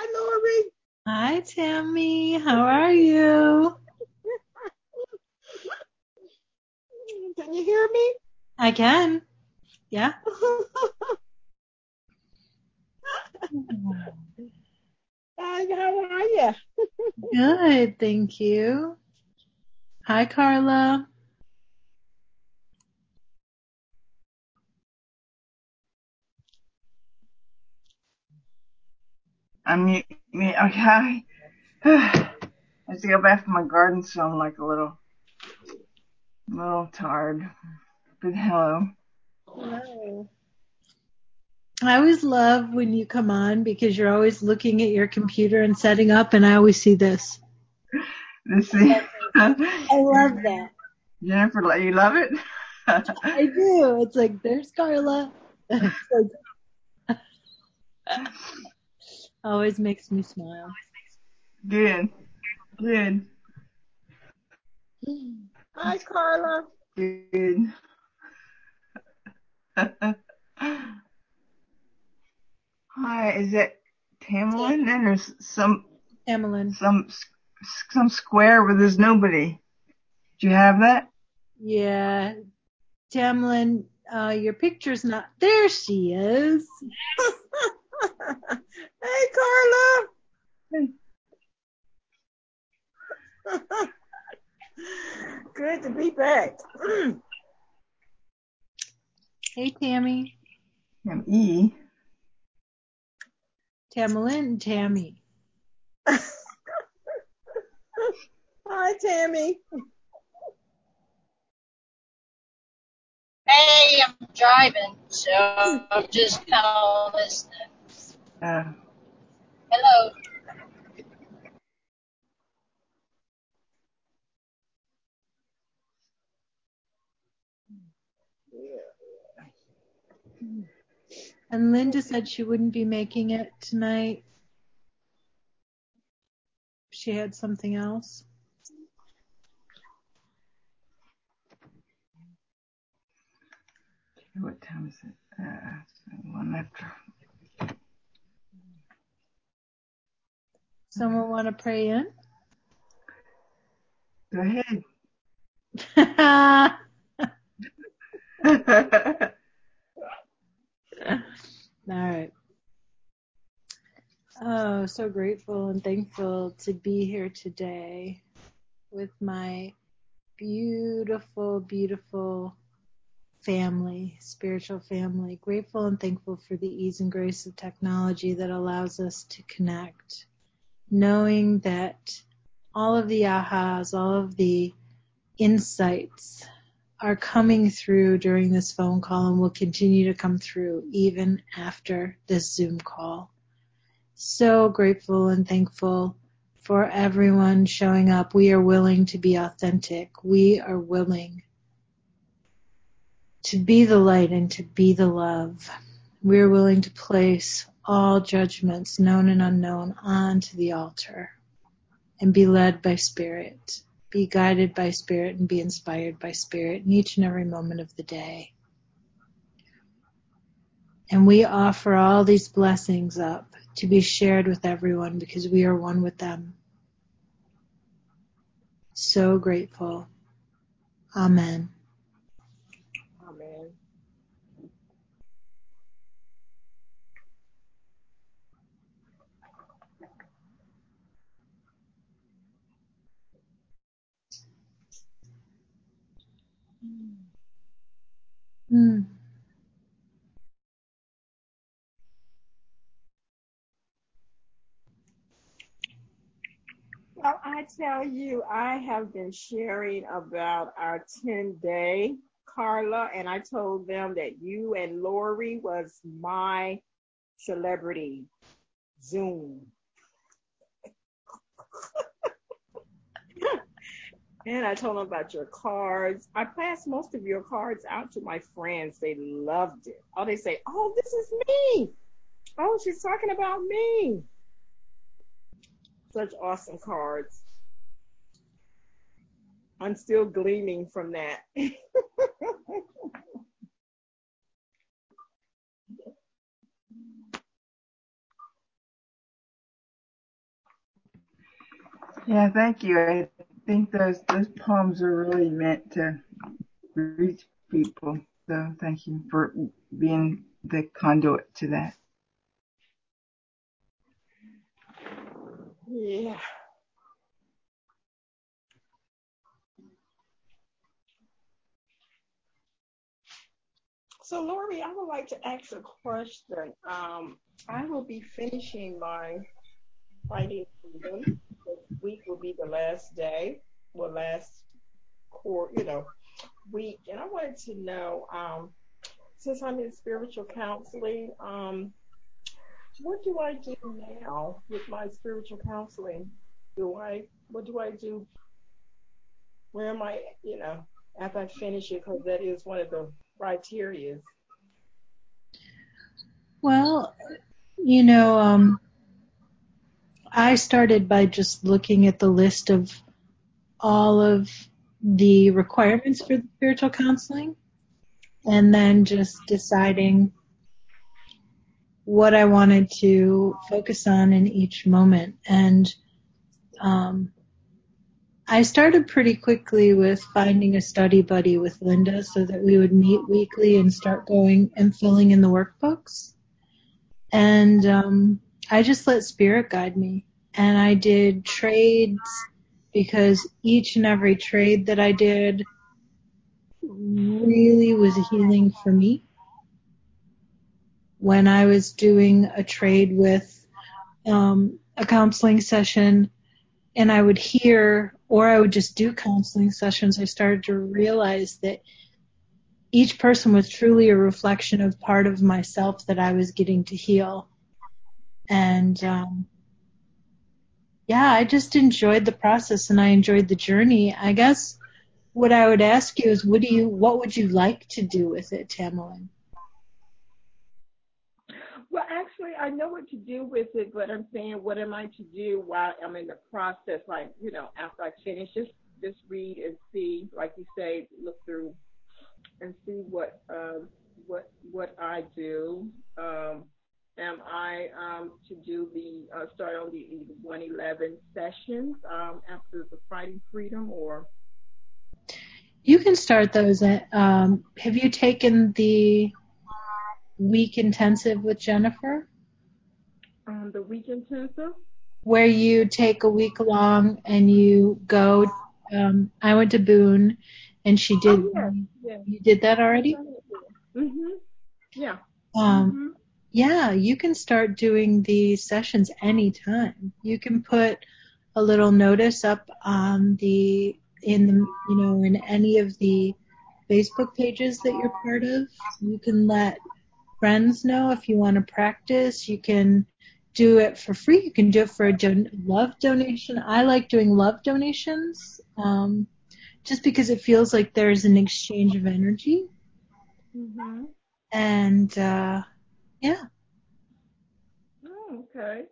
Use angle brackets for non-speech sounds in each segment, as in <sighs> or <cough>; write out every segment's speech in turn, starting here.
Hi, Lori. Hi, Tammy. How are you? <laughs> Can you hear me? I can. Yeah. Hi, how are you? <laughs> Good, thank you. Hi, Carla. I'm me. me okay. <sighs> I have to go back to my garden, so I'm like a little, little tired. But hello. Hello. I always love when you come on because you're always looking at your computer and setting up, and I always see this. This is, <laughs> I love that. Jennifer, you love it? I do. It's like, there's Carla. <laughs> <laughs> It's like- always makes me smile. Good. Good. Hi, Carla. Good. Hi, is it Tamlin? And there's some Emelyn. some some square where there's nobody. Do you have that? Yeah. Tamlin, uh, your picture's not, there she is. <laughs> <laughs> Hey, Carla. <laughs> Good to be back. Hey, Tammy. M E. Tamalyn and Tammy. <laughs> Hi, Tammy. Hey, I'm driving, so I'm just kind of listening. Uh, Hello. And Linda said she wouldn't be making it tonight. She had something else. what time is it? Uh, one after. Someone want to pray in? Go ahead. <laughs> All right. Oh, so grateful and thankful to be here today with my beautiful, beautiful family, spiritual family. Grateful and thankful for the ease and grace of technology that allows us to connect. Knowing that all of the ahas, all of the insights are coming through during this phone call and will continue to come through even after this Zoom call. So grateful and thankful for everyone showing up. We are willing to be authentic. We are willing to be the light and to be the love. We are willing to place all judgments, known and unknown, onto the altar and be led by spirit be guided by spirit and be inspired by spirit in each and every moment of the day. And we offer all these blessings up to be shared with everyone because we are one with them. So grateful. Amen. Mm. Well, I tell you, I have been sharing about our 10 day, Carla, and I told them that you and Lori was my celebrity Zoom. And I told them about your cards. I passed most of your cards out to my friends. They loved it. Oh, they say, oh, this is me. Oh, she's talking about me. Such awesome cards. I'm still gleaming from that. <laughs> Yeah, thank you. Think those those poems are really meant to reach people. So thank you for being the conduit to that. Yeah. So, Lori, I would like to ask a question. Um, I will be finishing my writing. Week will be the last day, well, last core, you know, week. And I wanted to know, um, since I'm in spiritual counseling, um, what do I do now with my spiritual counseling? Do I, what do I do? Where am I, you know, after I finish it? Because that is one of the criteria. Well, you know, um, I started by just looking at the list of all of the requirements for the spiritual counseling and then just deciding what I wanted to focus on in each moment. And um, I started pretty quickly with finding a study buddy with Linda so that we would meet weekly and start going and filling in the workbooks. And um, I just let spirit guide me. And I did trades because each and every trade that I did really was healing for me. When I was doing a trade with um, a counseling session and I would hear or I would just do counseling sessions, I started to realize that each person was truly a reflection of part of myself that I was getting to heal. And um, yeah, I just enjoyed the process and I enjoyed the journey. I guess what I would ask you is, what do you, what would you like to do with it, Tamerlane? Well, actually, I know what to do with it, but I'm saying, what am I to do while I'm in the process? Like, you know, after I finish, just just read and see, like you say, look through and see what um, what what I do. Um, am I um, to do the uh, start on the 111 sessions um, after the Finding Freedom, or You can start those. At, um, have you taken the week intensive with Jennifer? um, the week intensive? Where you take a week long and you go. Um, I went to Boone, and she did. Oh, yeah, yeah. You did that already. Mhm. Yeah. Um, Mhm. Yeah, you can start doing these sessions anytime. You can put a little notice up on the in the you know in any of the Facebook pages that you're part of. You can let friends know if you want to practice. You can do it for free. You can do it for a don- love donation. I like doing love donations um, just because it feels like there's an exchange of energy. Mhm. And uh, yeah, Oh, okay.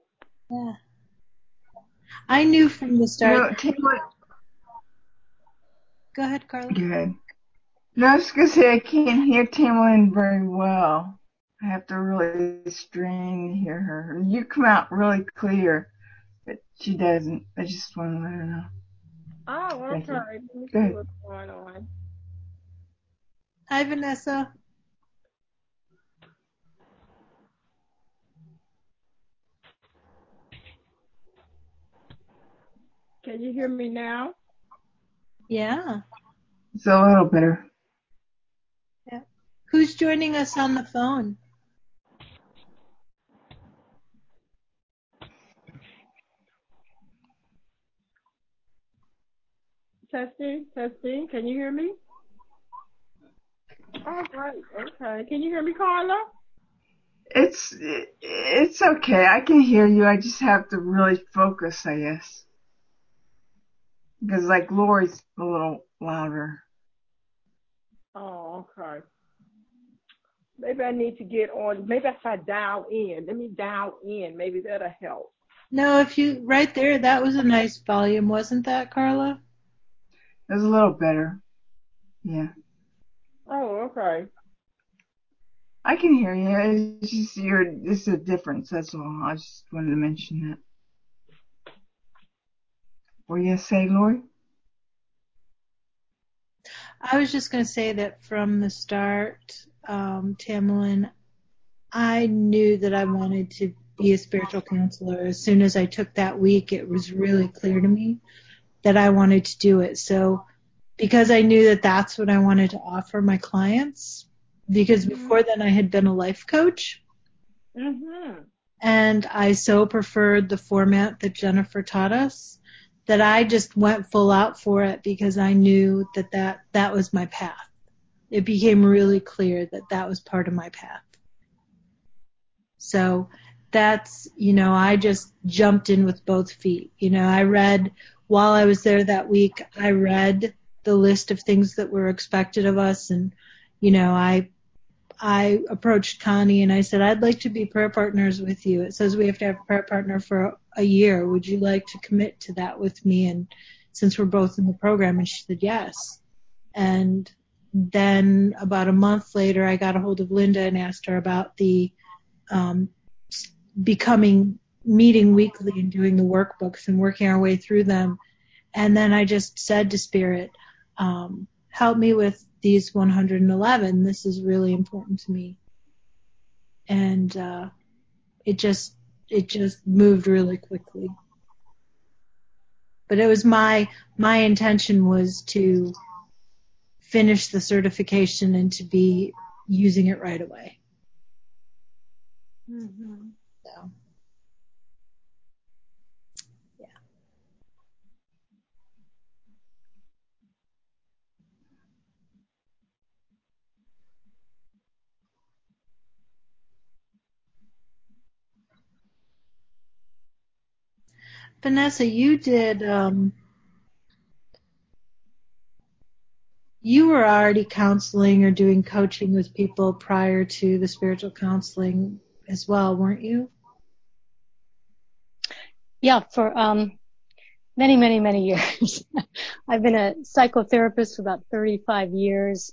yeah. I knew from the You start. know, Tamlin, Go ahead, Carla. go ahead. No, I was gonna say I can't hear Tamlin very well. I have to really strain to hear her. You come out really clear, but she doesn't. I just want to let her know. Oh, Thank okay. you. Let me see what's going on. Hi, Vanessa. Can you hear me now? Yeah. It's a little better. yeah. Who's joining us on the phone? Testing, testing. Can you hear me? All right. Okay. Can you hear me, Carla? It's it's okay. I can hear you. I just have to really focus, I guess. Because like Lori's a little louder. Oh, okay. Maybe I need to get on. Maybe if I dial in, let me dial in. Maybe that'll help. No, if you right there, that was a nice volume, wasn't that, Carla? It was a little better. Yeah. Oh, okay. I can hear you. It's just you're it's a difference, that's all. I just wanted to mention that. Were you say, Lori? I was just going to say that from the start, um, Tamlin, I knew that I wanted to be a spiritual counselor. As soon as I took that week, it was really clear to me that I wanted to do it. So because I knew that that's what I wanted to offer my clients, because mm-hmm. before then I had been a life coach. Mm-hmm. And I so preferred the format that Jennifer taught us that I just went full out for it because I knew that that, that was my path. It became really clear that that was part of my path. So that's, you know, I just jumped in with both feet. You know, I read, while I was there that week, I read the list of things that were expected of us and, you know, I I approached Connie and I said, I'd like to be prayer partners with you. It says we have to have a prayer partner for a year. Would you like to commit to that with me? And since we're both in the program, and she said yes. And then about a month later, I got a hold of Linda and asked her about the um, becoming meeting weekly and doing the workbooks and working our way through them. And then I just said to Spirit, um, help me with these 111. This is really important to me. And uh, it just it just moved really quickly. But it was my my intention was to finish the certification and to be using it right away. Mm-hmm. Vanessa, you did. Um, you were already counseling or doing coaching with people prior to the spiritual counseling as well, weren't you? Yeah, for um, many, many, many years. <laughs> I've been a psychotherapist for about 35 years,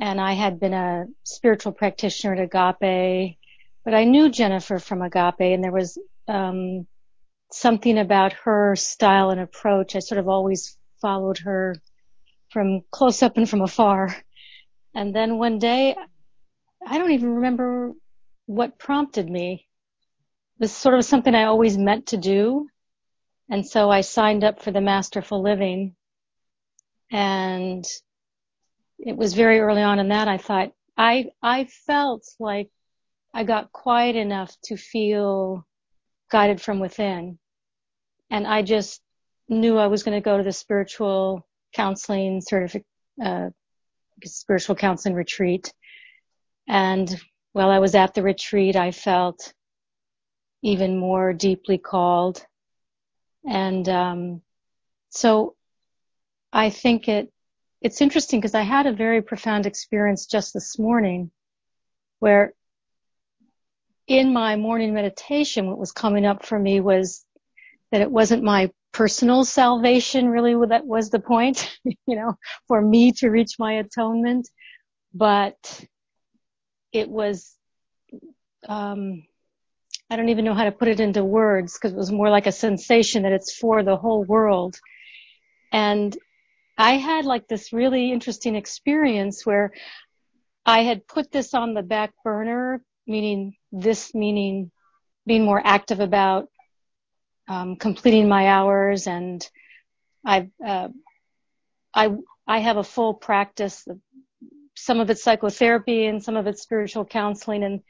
and I had been a spiritual practitioner at Agape. But I knew Jennifer from Agape, and there was um, something about her style and approach. I sort of always followed her from close up and from afar. And then one day, I don't even remember what prompted me. This was sort of something I always meant to do. And so I signed up for the Masterful Living. And it was very early on in that I thought, I, I felt like I got quiet enough to feel guided from within and I just knew I was going to go to the spiritual counseling certificate, uh, spiritual counseling retreat. And while I was at the retreat, I felt even more deeply called. And, um, so I think it, it's interesting because I had a very profound experience just this morning where in my morning meditation, what was coming up for me was that it wasn't my personal salvation really that was the point, <laughs> you know, for me to reach my atonement, but it was, um, I don't even know how to put it into words because it was more like a sensation that it's for the whole world. And I had like this really interesting experience where I had put this on the back burner, meaning this meaning being more active about um, completing my hours and I, uh, I, I have a full practice. Some of it's psychotherapy and some of it's spiritual counseling and,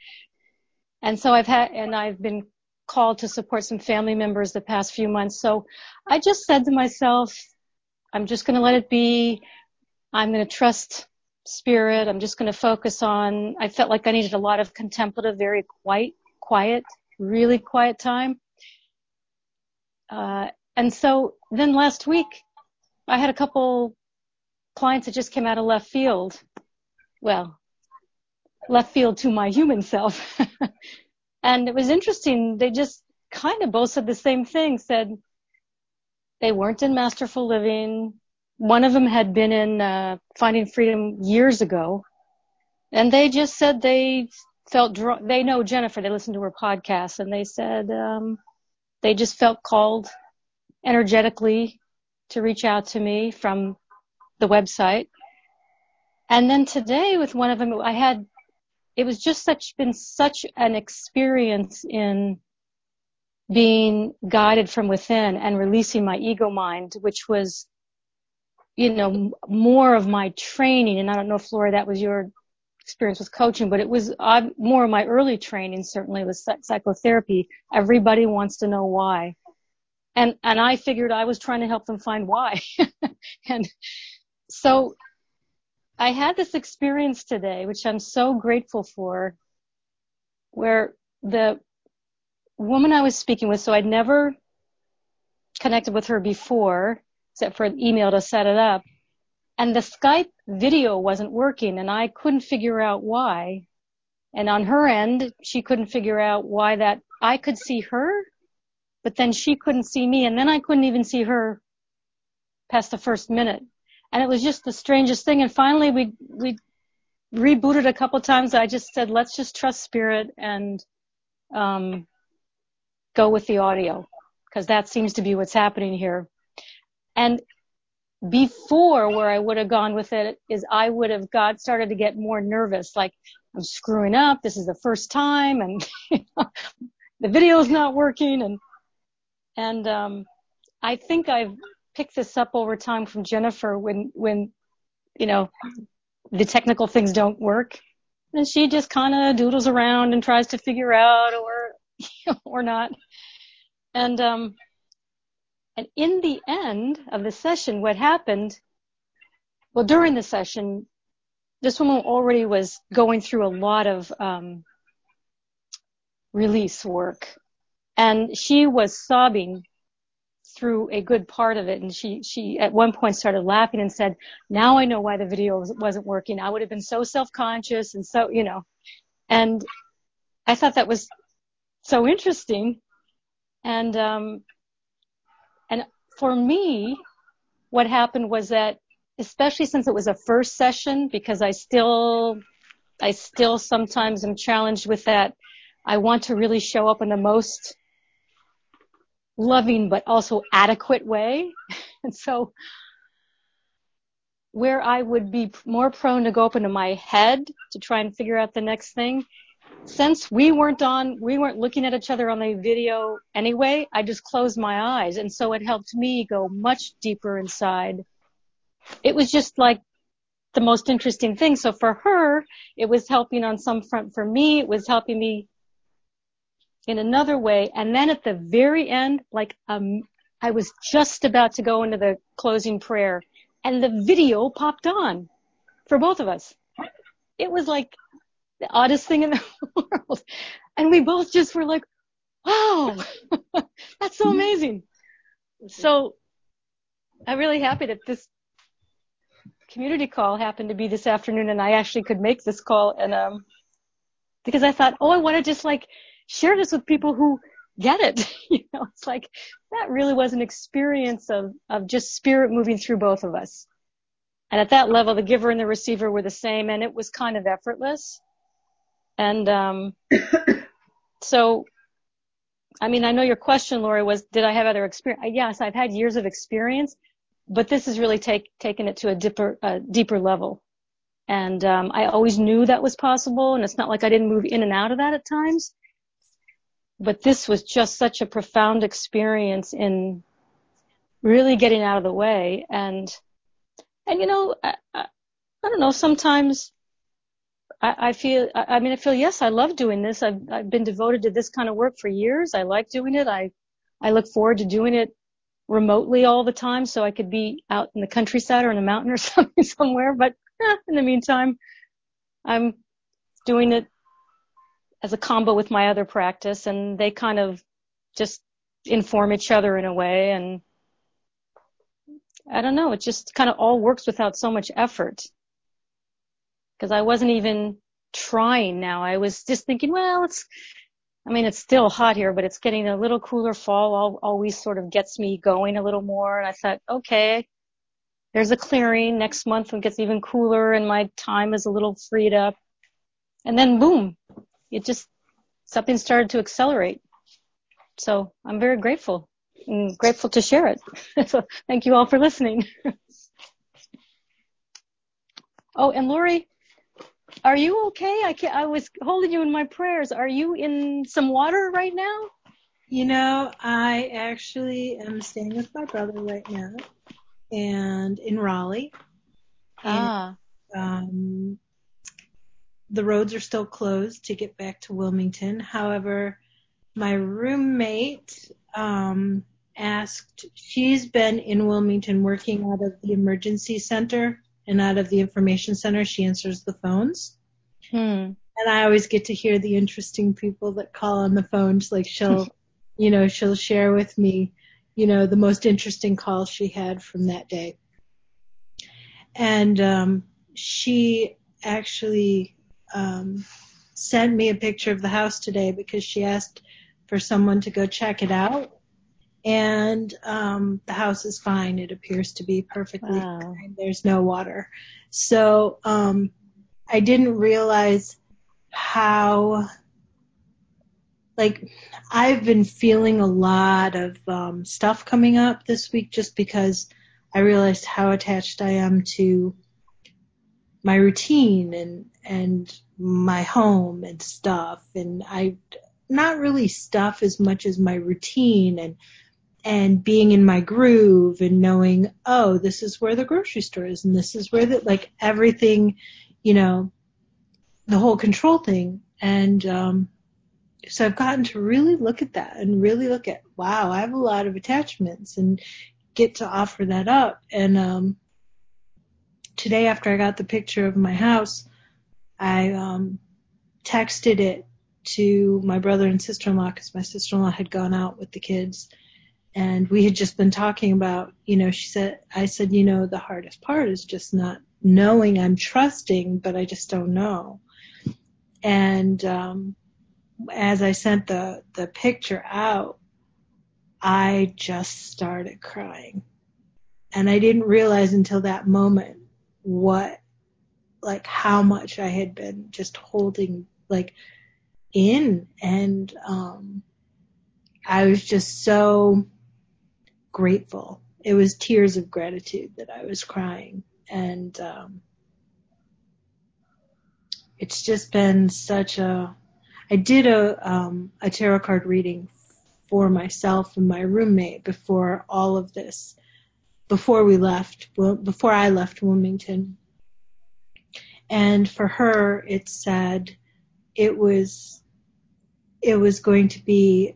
and so I've had, and I've been called to support some family members the past few months. So I just said to myself, I'm just going to let it be. I'm going to trust spirit. I'm just going to focus on, I felt like I needed a lot of contemplative, very quiet, quiet, really quiet time. Uh, and so then last week, I had a couple clients that just came out of left field. Well, left field to my human self. <laughs> and it was interesting. They just kind of both said the same thing, said they weren't in masterful living. One of them had been in uh, finding freedom years ago. And they just said they felt drawn. They know Jennifer. They listened to her podcast and they said, um, they just felt called energetically to reach out to me from the website. And then today with one of them, I had, it was just such, been such an experience in being guided from within and releasing my ego mind, which was, you know, more of my training. And I don't know, Flora, that was your experience with coaching, but it was uh, more of my early training certainly was psychotherapy. Everybody wants to know why. And, and I figured I was trying to help them find why. <laughs> and so I had this experience today, which I'm so grateful for, where the woman I was speaking with, so I'd never connected with her before, except for email to set it up and the Skype video wasn't working and I couldn't figure out why. And on her end, she couldn't figure out why that I could see her, but then she couldn't see me and then I couldn't even see her past the first minute. And it was just the strangest thing. And finally we, we rebooted a couple times. I just said, let's just trust spirit and, um, go with the audio because that seems to be what's happening here. And before where I would have gone with it is I would have got started to get more nervous, like I'm screwing up. This is the first time and <laughs> the video's not working. And, and, um, I think I've picked this up over time from Jennifer when, when, you know, the technical things don't work and she just kind of doodles around and tries to figure out or, <laughs> or not. And, um, and in the end of the session, what happened, well, during the session, this woman already was going through a lot of um, release work. And she was sobbing through a good part of it. And she, she at one point started laughing and said, now I know why the video wasn't working. I would have been so self-conscious and so, you know, and I thought that was so interesting. And, um, and for me, what happened was that, especially since it was a first session, because I still, I still sometimes am challenged with that. I want to really show up in the most loving but also adequate way. <laughs> And so where I would be more prone to go up into my head to try and figure out the next thing, since we weren't on, we weren't looking at each other on the video anyway, I just closed my eyes. And so it helped me go much deeper inside. It was just like the most interesting thing. So for her, it was helping on some front. For me, it was helping me in another way. And then at the very end, like, um, I was just about to go into the closing prayer and the video popped on for both of us. It was like the oddest thing in the <laughs> world. And we both just were like, wow, <laughs> that's so amazing. So I'm really happy that this community call happened to be this afternoon and I actually could make this call and, um, because I thought, oh, I want to just like share this with people who get it. <laughs> you know, it's like that really was an experience of, of just spirit moving through both of us. And at that level, the giver and the receiver were the same and it was kind of effortless. And um, so, I mean, I know your question, Lori, was did I have other experience? Yes, I've had years of experience, but this has really take, taken it to a deeper, uh, deeper level. And um, I always knew that was possible, and it's not like I didn't move in and out of that at times. But this was just such a profound experience in really getting out of the way. And and you know, I, I, I don't know. Sometimes I, I feel, I, I mean, I feel, yes, I love doing this. I've, I've been devoted to this kind of work for years. I like doing it. I, I look forward to doing it remotely all the time so I could be out in the countryside or in a mountain or <laughs> something somewhere. But eh, in the meantime, I'm doing it as a combo with my other practice and they kind of just inform each other in a way and I don't know, it just kind of all works without so much effort because I wasn't even trying now. I was just thinking, well, it's, I mean, it's still hot here, but it's getting a little cooler. Fall always sort of gets me going a little more. And I thought, okay, there's a clearing next month when it gets even cooler and my time is a little freed up. And then boom, it just, something started to accelerate. So I'm very grateful. I'm grateful to share it. so <laughs> thank you all for listening. <laughs> oh, and Lori, are you okay? I can I was holding you in my prayers. Are you in some water right now? You know, I actually am staying with my brother right now and in Raleigh. Ah. um, the roads are still closed to get back to Wilmington. However, my roommate um, asked, she's been in Wilmington working out of the emergency center and out of the information center. She answers the phones. Hmm. And I always get to hear the interesting people that call on the phones. Like she'll, <laughs> you know, she'll share with me, you know, the most interesting call she had from that day. And um, she actually um, sent me a picture of the house today because she asked for someone to go check it out. And um, the house is fine. It appears to be perfectly Wow. fine. There's no water. So um, I didn't realize how, like, I've been feeling a lot of um, stuff coming up this week just because I realized how attached I am to my routine and and my home and stuff and I not really stuff as much as my routine and and being in my groove and knowing oh this is where the grocery store is and this is where the like everything you know the whole control thing. And um so I've gotten to really look at that and really look at wow I have a lot of attachments and get to offer that up. And um today after I got the picture of my house, I um, texted it to my brother and sister-in-law because my sister-in-law had gone out with the kids and we had just been talking about, you know, she said, I said, you know, the hardest part is just not knowing I'm trusting, but I just don't know. And, um, as I sent the, the picture out, I just started crying. And I didn't realize until that moment what like how much I had been just holding like in and um I was just so grateful. It was tears of gratitude that I was crying and um it's just been such a I did a um a tarot card reading for myself and my roommate before all of this before we left, before I left Wilmington. And for her, it said it was, it was going to be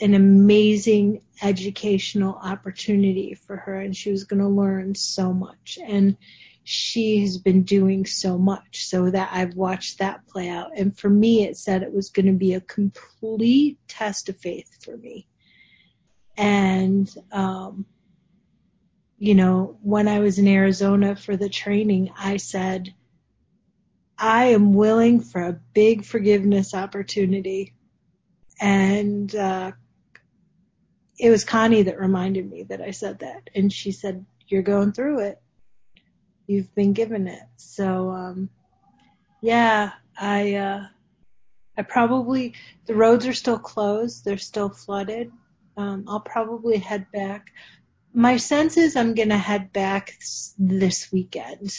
an amazing educational opportunity for her and she was going to learn so much. And she has been doing so much so that I've watched that play out. And for me, it said it was going to be a complete test of faith for me. And, um, you know, when I was in Arizona for the training, I said, I am willing for a big forgiveness opportunity. And, uh, it was Connie that reminded me that I said that. And she said, you're going through it. You've been given it. So, um, yeah, I, uh, I probably, the roads are still closed. They're still flooded. Um, I'll probably head back my sense is I'm gonna head back this weekend,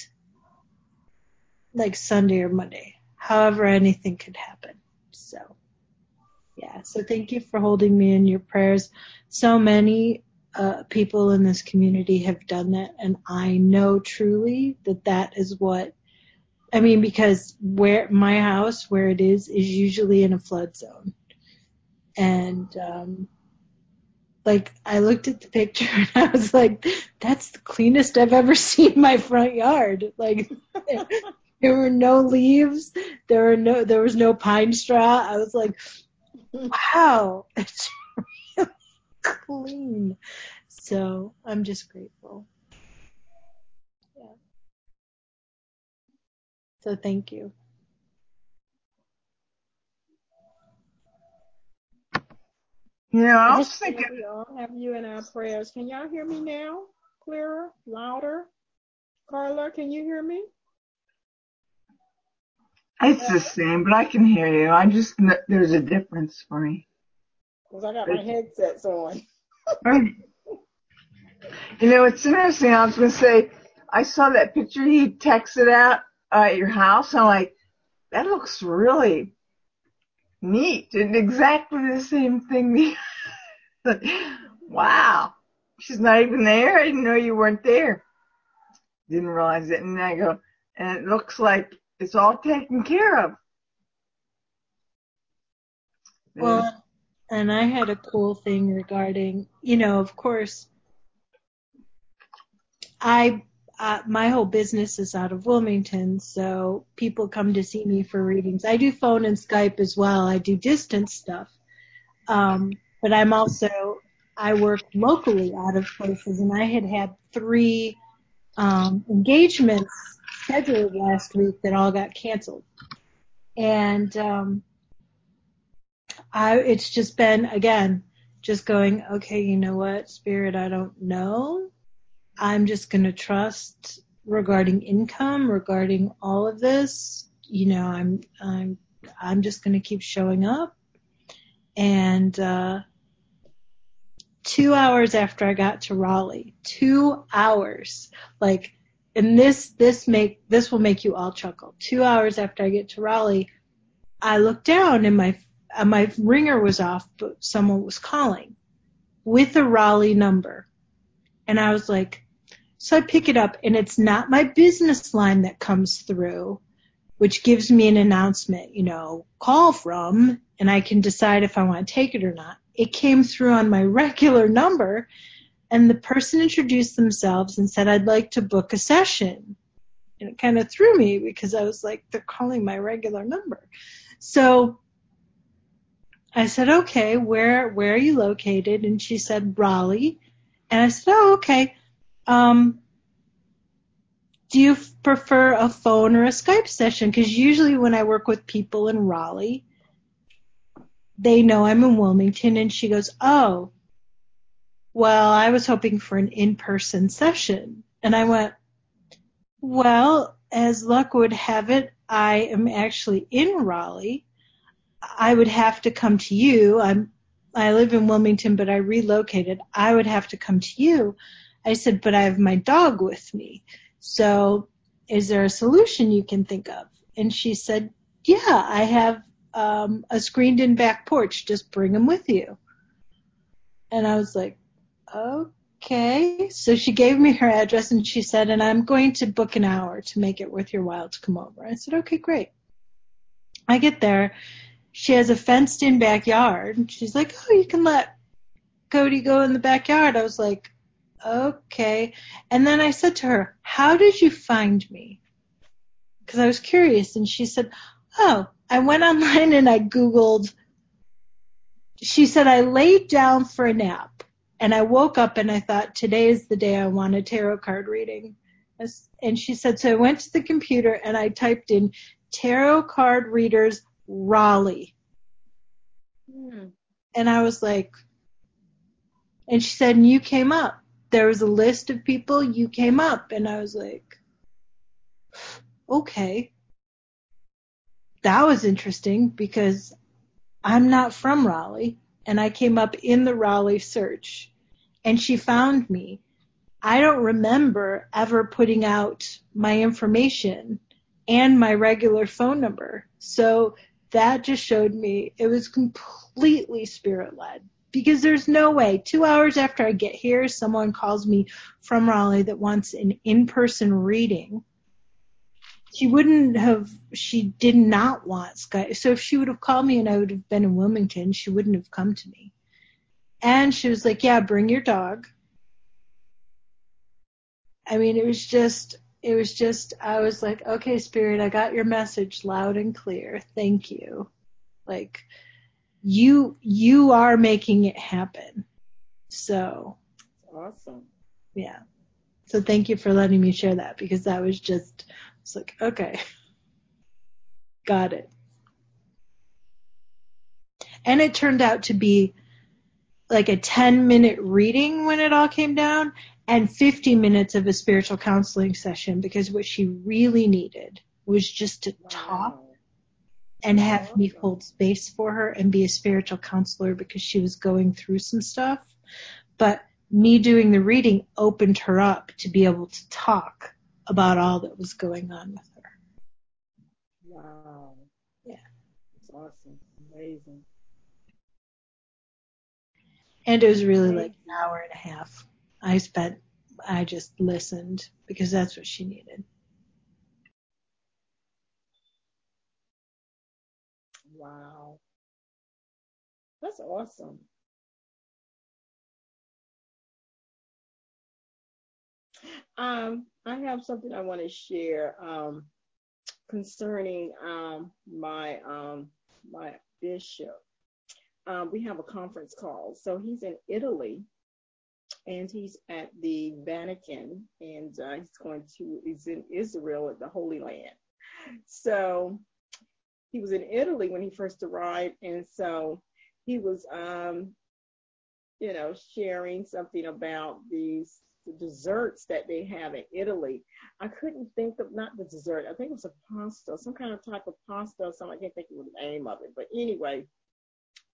like Sunday or Monday. However, anything could happen. So, yeah. So thank you for holding me in your prayers. So many uh, people in this community have done that, and I know truly that that is what. I mean, because where my house, where it is, is usually in a flood zone, and um, like I looked at the picture <laughs> and I was like, that's the cleanest I've ever <laughs> seen my front yard. Like <laughs> there were no leaves, there were no there was no pine straw. I was like, wow, <laughs> it's really clean. So I'm just grateful. Yeah. So thank you. Yeah, I was thinking, We all have you in our prayers. Can y'all hear me now? Clearer, louder? Carla, can you hear me? It's the same, but I can hear you. I just, there's a difference for me. Because I got my headsets on. You know, it's interesting. I was going to say, I saw that picture he texted out uh, at your house. I'm like, that looks really neat and exactly the same thing. But <laughs> wow. She's not even there. I didn't know you weren't there. Didn't realize it. And I go, and it looks like it's all taken care of. Well, and I had a cool thing regarding, you know, of course, I uh, my whole business is out of Wilmington, so people come to see me for readings. I do phone and Skype as well. I do distance stuff, um, but I'm also I work locally out of places, and I had had three um, engagements scheduled last week that all got canceled, and um, I it's just been again just going okay. You know what, Spirit? I don't know I'm just going to trust regarding income, regarding all of this. You know, I'm, I'm, I'm just going to keep showing up. And, uh, two hours after I got to Raleigh, two hours, like, and this, this make, this will make you all chuckle. Two hours after I get to Raleigh, I looked down and my, uh, my ringer was off, but someone was calling with a Raleigh number. And I was like, so I pick it up and it's not my business line that comes through, which gives me an announcement, you know, call from, and I can decide if I want to take it or not. It came through on my <laughs> regular number and the person introduced themselves and said, I'd like to book a session. And it kind of threw me because I was like, they're calling my regular number. So I said, okay, where, where are you located? And she said, Raleigh. And I said, oh, okay. Um, do you prefer a phone or a Skype session? Because usually when I work with people in Raleigh, they know I'm in Wilmington, and she goes, "Oh, well, I was hoping for an in-person session," and I went, "Well, as luck would have it, I am actually in Raleigh. I would have to come to you. I'm I live in Wilmington, but I relocated. I would have to come to you." I said, but I have my dog with me. So is there a solution you can think of? And she said, yeah, I have um, a screened in back porch. Just bring him with you. And I was like, okay. So she gave me her address and she said, and I'm going to book an hour to make it worth your while to come over. I said, okay, great. I get there. She has a fenced in backyard. She's like, oh, you can let Cody go in the backyard. I was like, okay. And then I said to her, how did you find me? Because I was curious. And she said, oh, I went online and I Googled. She said, I laid down for a nap and I woke up and I thought, today is the day I want a tarot card reading. And she said, so I went to the computer and I typed in tarot card readers Raleigh. Hmm. And I was like, and she said, and you came up there was a list of people, you came up. And I was like, okay. That was interesting because I'm not from Raleigh and I came up in the Raleigh search and she found me. I don't remember ever putting out my information and my regular phone number. So that just showed me it was completely spirit led because there's no way two hours after I get here, someone calls me from Raleigh that wants an in-person reading. She wouldn't have, she did not want Skype. So if she would have called me and I would have been in Wilmington, she wouldn't have come to me. And she was like, yeah, bring your dog. I mean, it was just, it was just, I was like, okay, spirit, I got your message loud and clear. Thank you. Like, you you are making it happen. So awesome. Yeah. So thank you for letting me share that because that was just it's like okay. <laughs> Got it. And it turned out to be like a 10 minute reading when it all came down and 50 minutes of a spiritual counseling session because what she really needed was just to wow. talk and have me hold space for her and be a spiritual counselor because she was going through some stuff. but me doing the reading opened her up to be able to talk about all that was going on with her. Wow. Yeah. It's awesome. Amazing. And it was really like an hour and a half. I spent, I just listened because that's what she needed. Wow. That's awesome. Um, I have something I want to share um, concerning um, my um, my bishop. Um, we have a conference call, so he's in Italy, and he's at the Vatican, and uh, he's going to he's in Israel at the Holy Land. So he was in Italy when he first arrived, and so he was um, you know sharing something about these the desserts that they have in Italy. I couldn't think of not the dessert. I think it was a pasta, some kind of type of pasta something. I can't think of the name of it. But anyway,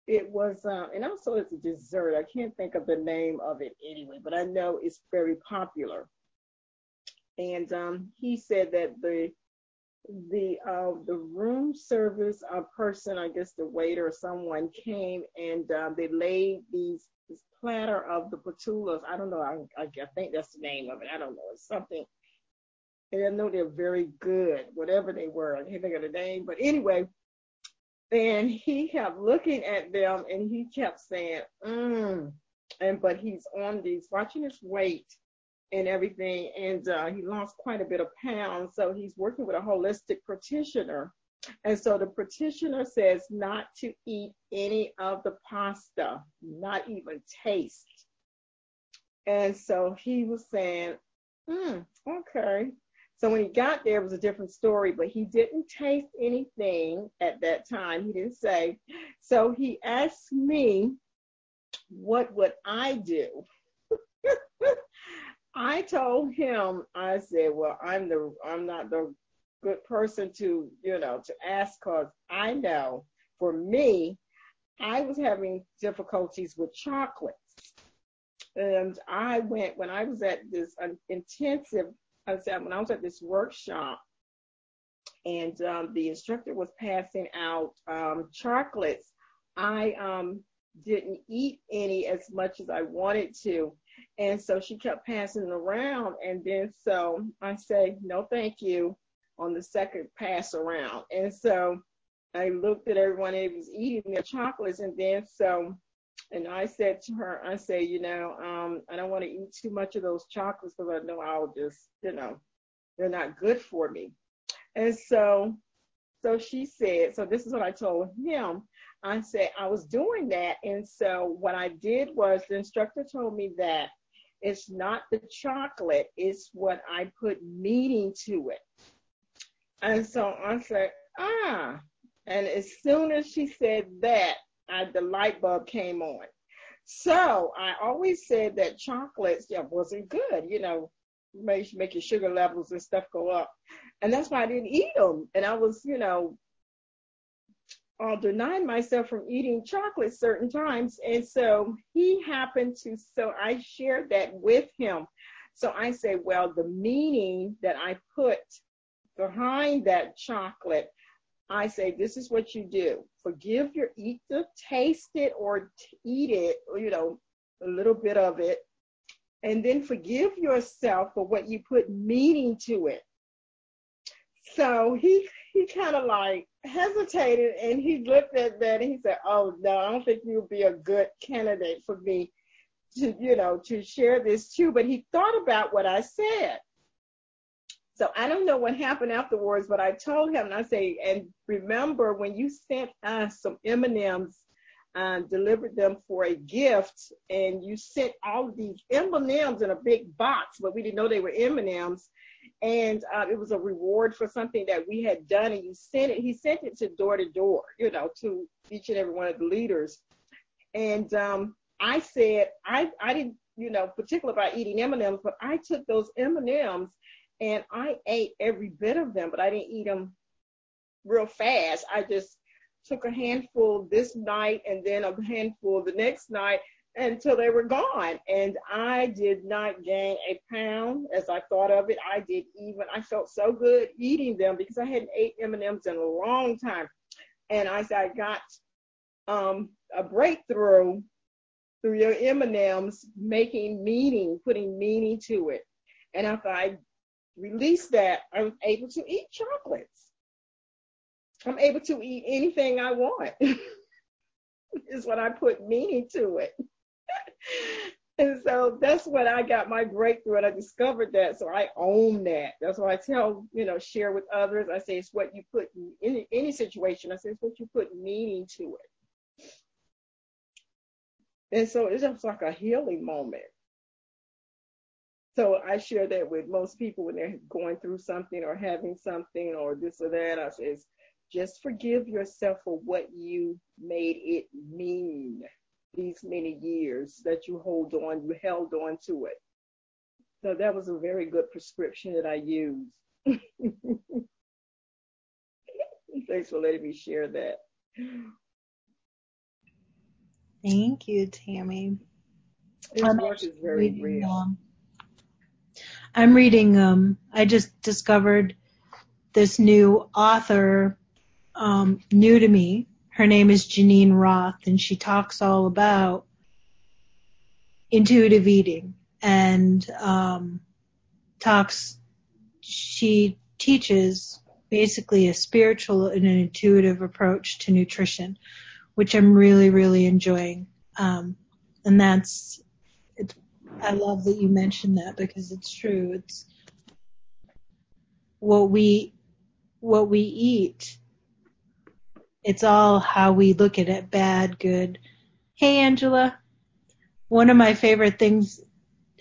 it was, uh, and also it's a dessert. I can't think of the name of it anyway, but I know it's very popular. And um, he said that the the uh, the room service uh, person, I guess the waiter or someone came and uh, they laid these this platter of the patulas. I don't know. I, I, I think that's the name of it. I don't know. It's something. And I know they're very good, whatever they were. I can't think of the name, but anyway. And he kept looking at them, and he kept saying, "Mmm." And but he's on these, watching his weight and everything, and uh, he lost quite a bit of pounds. So he's working with a holistic practitioner and so the petitioner says not to eat any of the pasta, not even taste. And so he was saying, hmm, okay. So when he got there, it was a different story, but he didn't taste anything at that time. He didn't say. So he asked me, what would I do? <laughs> I told him, I said, well, I'm the, I'm not the good person to, you know, to ask because I know for me, I was having difficulties with chocolates. And I went, when I was at this intensive, I said, when I was at this workshop, and um, the instructor was passing out um, chocolates, I um, didn't eat any as much as I wanted to. And so she kept passing around. And then so I say, no, thank you on the second pass around. And so I looked at everyone who was eating their chocolates and then so and I said to her, I say, you know, um, I don't want to eat too much of those chocolates because I know I'll just, you know, they're not good for me. And so so she said, so this is what I told him. I said I was doing that. And so what I did was the instructor told me that it's not the chocolate, it's what I put meaning to it. And so I said, ah. And as soon as she said that, I, the light bulb came on. So I always said that chocolates yeah, wasn't good, you know, make, make your sugar levels and stuff go up. And that's why I didn't eat them. And I was, you know, uh, denying myself from eating chocolate certain times. And so he happened to, so I shared that with him. So I say, well, the meaning that I put behind that chocolate, I say, this is what you do. Forgive your, eat the, taste it or eat it, you know, a little bit of it. And then forgive yourself for what you put meaning to it. So he, he kind of like hesitated and he looked at that and he said, oh no, I don't think you'll be a good candidate for me to, you know, to share this too. But he thought about what I said. So I don't know what happened afterwards, but I told him, and I say, and remember when you sent us some M&Ms, uh, delivered them for a gift, and you sent all these M&Ms in a big box, but we didn't know they were M&Ms, and uh, it was a reward for something that we had done, and you sent it. He sent it to door to door, you know, to each and every one of the leaders, and um, I said I I didn't you know particular about eating M&Ms, but I took those M&Ms and I ate every bit of them, but I didn't eat them real fast. I just took a handful this night and then a handful the next night. until they were gone. And I did not gain a pound as I thought of it. I did even, I felt so good eating them because I hadn't ate M&Ms in a long time. And as I got um, a breakthrough through your M&Ms, making meaning, putting meaning to it. And after I released that, I'm able to eat chocolates. I'm able to eat anything I want. <laughs> is when I put meaning to it. <laughs> and so that's when I got my breakthrough and I discovered that. So I own that. That's why I tell, you know, share with others. I say it's what you put in any, any situation. I say it's what you put meaning to it. And so it's just like a healing moment. So I share that with most people when they're going through something or having something or this or that. I say, just forgive yourself for what you made it mean these many years that you hold on, you held on to it. So that was a very good prescription that I used. <laughs> Thanks for letting me share that. Thank you, Tammy. This work is very real. Um, I'm reading, um, I just discovered this new author, um, new to me. Her name is Geneen Roth, and she talks all about intuitive eating and um, talks. She teaches basically a spiritual and an intuitive approach to nutrition, which I'm really, really enjoying. Um, and that's, I love that you mentioned that because it's true. It's what we, what we eat it's all how we look at it, bad, good. Hey, Angela. One of my favorite things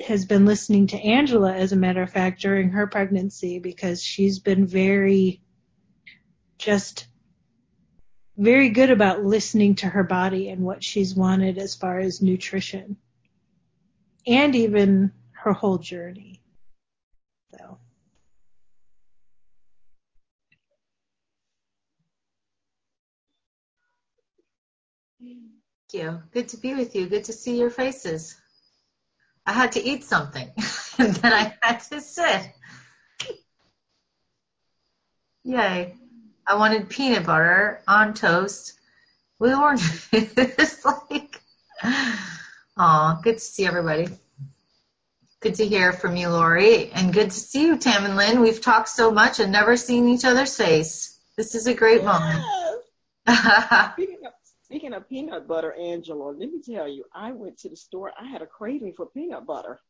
has been listening to Angela, as a matter of fact, during her pregnancy because she's been very, just very good about listening to her body and what she's wanted as far as nutrition and even her whole journey. So. you. Good to be with you. Good to see your faces. I had to eat something <laughs> and then I had to sit. Yay. I wanted peanut butter on toast with orange. <laughs> it's like, oh, good to see everybody. Good to hear from you, Lori, and good to see you, Tam and Lynn. We've talked so much and never seen each other's face. This is a great moment. <laughs> Speaking of peanut butter, Angela, let me tell you, I went to the store. I had a craving for peanut butter.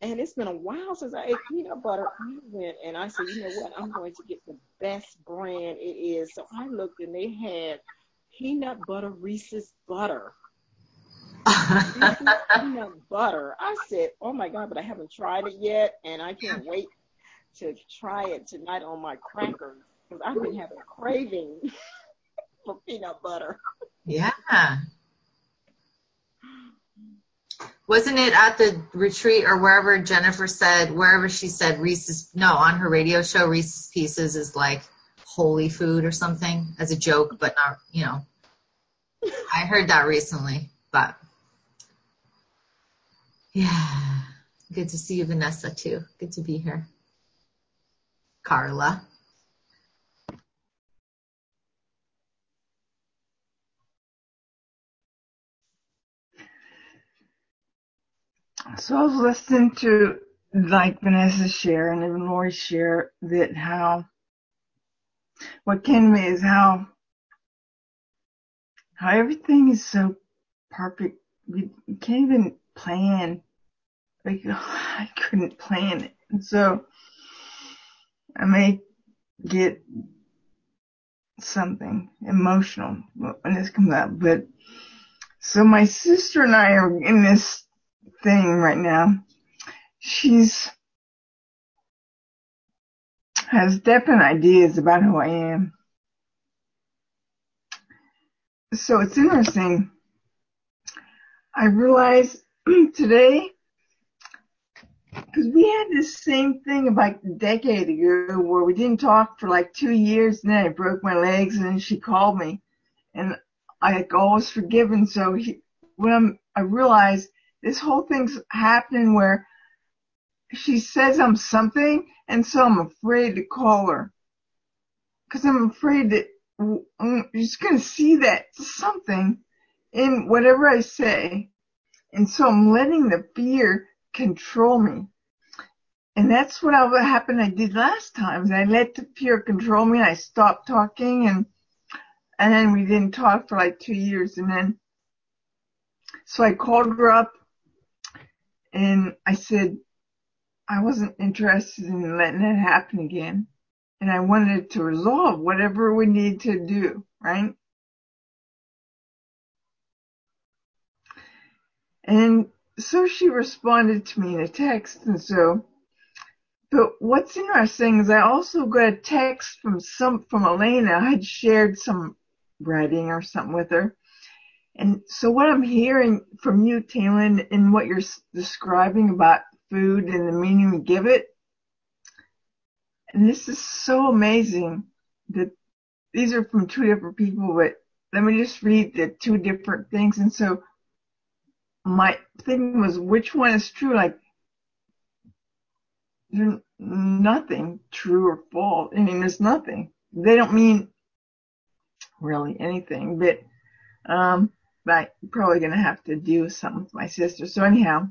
And it's been a while since I ate peanut butter. I went and I said, you know what? I'm going to get the best brand it is. So I looked and they had peanut butter Reese's butter. <laughs> peanut butter. I said, oh my God, but I haven't tried it yet. And I can't wait to try it tonight on my crackers because I've been having a craving <laughs> for peanut butter. Yeah. Wasn't it at the retreat or wherever Jennifer said, wherever she said Reese's, no, on her radio show, Reese's Pieces is like holy food or something as a joke, but not, you know. I heard that recently, but yeah. Good to see you, Vanessa, too. Good to be here. Carla. So I was listening to like Vanessa share and even Lori share that how what came to me is how how everything is so perfect. We can't even plan. Like <laughs> I couldn't plan it. And so I may get something emotional when this comes up, but so my sister and I are in this thing right now. She's has definite ideas about who I am. So it's interesting. I realized <clears throat> today, because we had this same thing about a decade ago where we didn't talk for like two years and then I broke my legs and then she called me and I had always forgiven. So he, when I'm I realized this whole thing's happening where she says I'm something, and so I'm afraid to call her. Cause I'm afraid that she's gonna see that something in whatever I say. And so I'm letting the fear control me. And that's what happened I did last time. I let the fear control me and I stopped talking and, and then we didn't talk for like two years and then, so I called her up and I said, I wasn't interested in letting it happen again. And I wanted to resolve whatever we need to do, right? And so she responded to me in a text and so but what's interesting is I also got a text from some from Elena. I had shared some writing or something with her. And so what I'm hearing from you, Tamlin, in what you're describing about food and the meaning we give it, and this is so amazing that these are from two different people, but let me just read the two different things. And so my thing was, which one is true? Like, there's nothing true or false. I mean, there's nothing. They don't mean really anything, but, um, but I'm probably going to have to do something with my sister. So anyhow,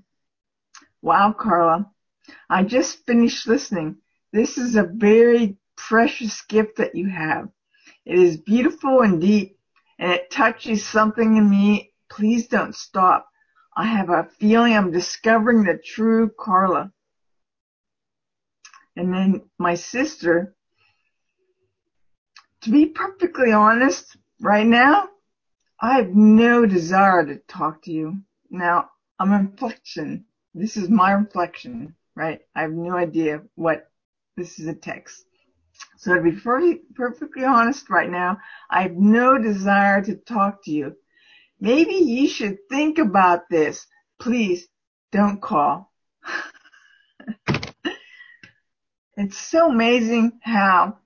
wow, Carla, I just finished listening. This is a very precious gift that you have. It is beautiful and deep and it touches something in me. Please don't stop. I have a feeling I'm discovering the true Carla. And then my sister, to be perfectly honest, right now, I have no desire to talk to you. Now, I'm reflection. This is my reflection, right? I have no idea what this is a text. So to be perfectly honest right now, I have no desire to talk to you. Maybe you should think about this. Please don't call. <laughs> it's so amazing how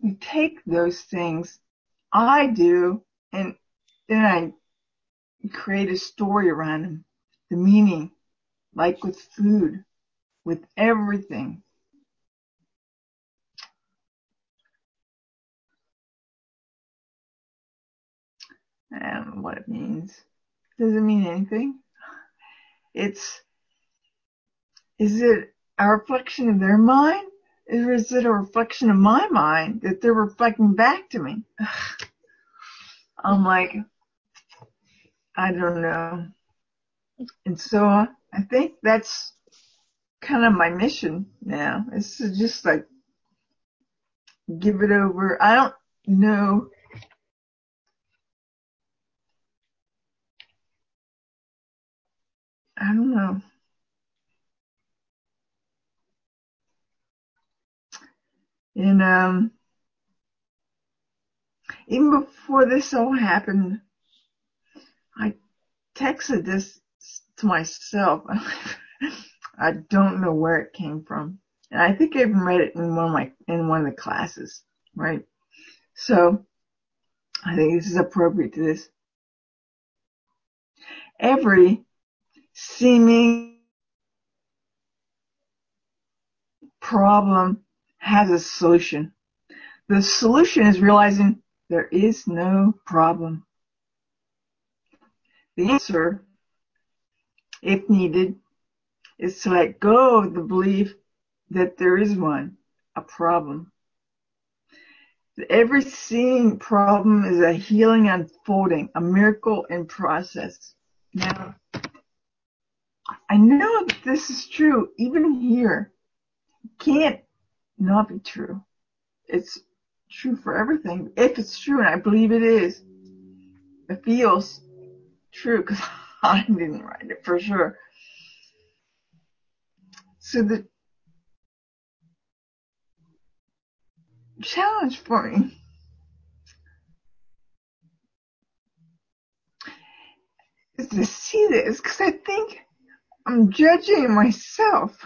you take those things. I do, and then I create a story around them. The meaning, like with food, with everything. I what it means. Does it mean anything? It's, is it a reflection of their mind? Or is it a reflection of my mind that they're reflecting back to me? <sighs> I'm like, I don't know. And so I think that's kind of my mission now is to just like give it over. I don't know I don't know. And um, even before this all happened, I texted this to myself. <laughs> I don't know where it came from. And I think I even read it in one of my, in one of the classes, right? So I think this is appropriate to this. Every seeming problem has a solution. The solution is realizing there is no problem. The answer, if needed, is to let go of the belief that there is one, a problem. Every seeing problem is a healing unfolding, a miracle in process. Now, I know that this is true, even here. Can't not be true. It's true for everything. If it's true, and I believe it is, it feels true because <laughs> I didn't write it for sure. So the challenge for me is to see this because I think I'm judging myself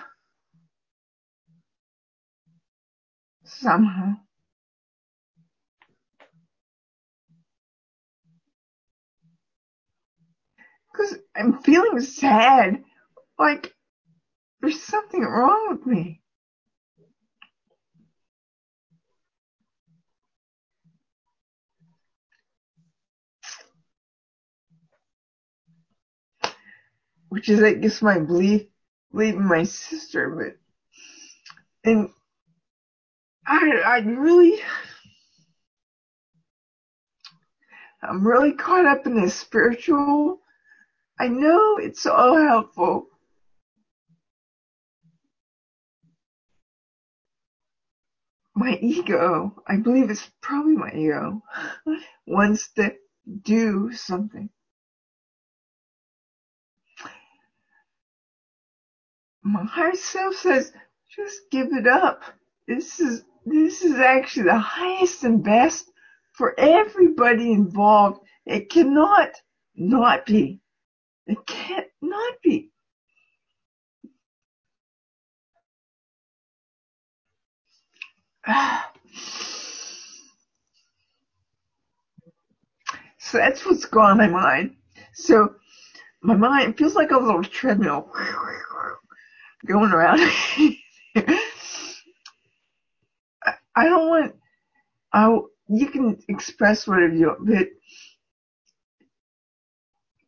somehow. because I'm feeling sad. Like there's something wrong with me. Which is, I guess, my belief, belief in my sister, but, and I, I really, I'm really caught up in this spiritual. I know it's all helpful. My ego, I believe it's probably my ego, <laughs> wants to do something. My higher self says, just give it up. This is, this is actually the highest and best for everybody involved. It cannot not be. It can't not be. <sighs> So that's what's going on in my mind. So my mind feels like a little treadmill going around. <laughs> I don't want, I, you can express whatever you want, but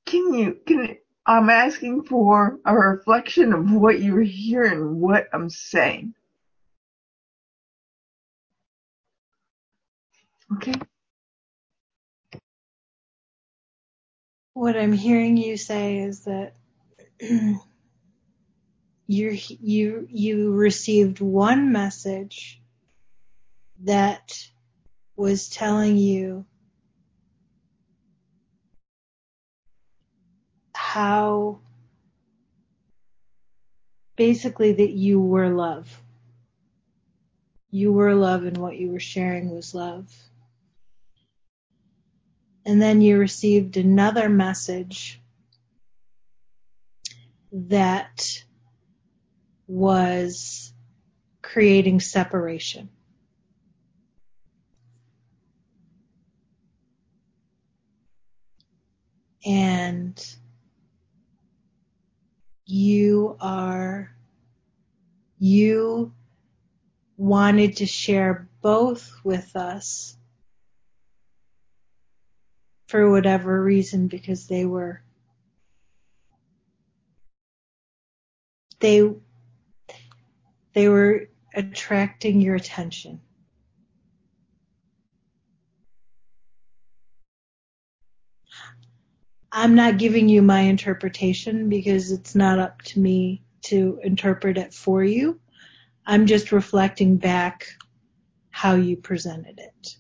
can you, can, I'm asking for a reflection of what you're hearing, what I'm saying. Okay. What I'm hearing you say is that <clears throat> you you you received one message that was telling you how basically that you were love. You were love and what you were sharing was love. And then you received another message that was creating separation. And you are, you wanted to share both with us for whatever reason because they were they they were attracting your attention. I'm not giving you my interpretation because it's not up to me to interpret it for you. I'm just reflecting back how you presented it.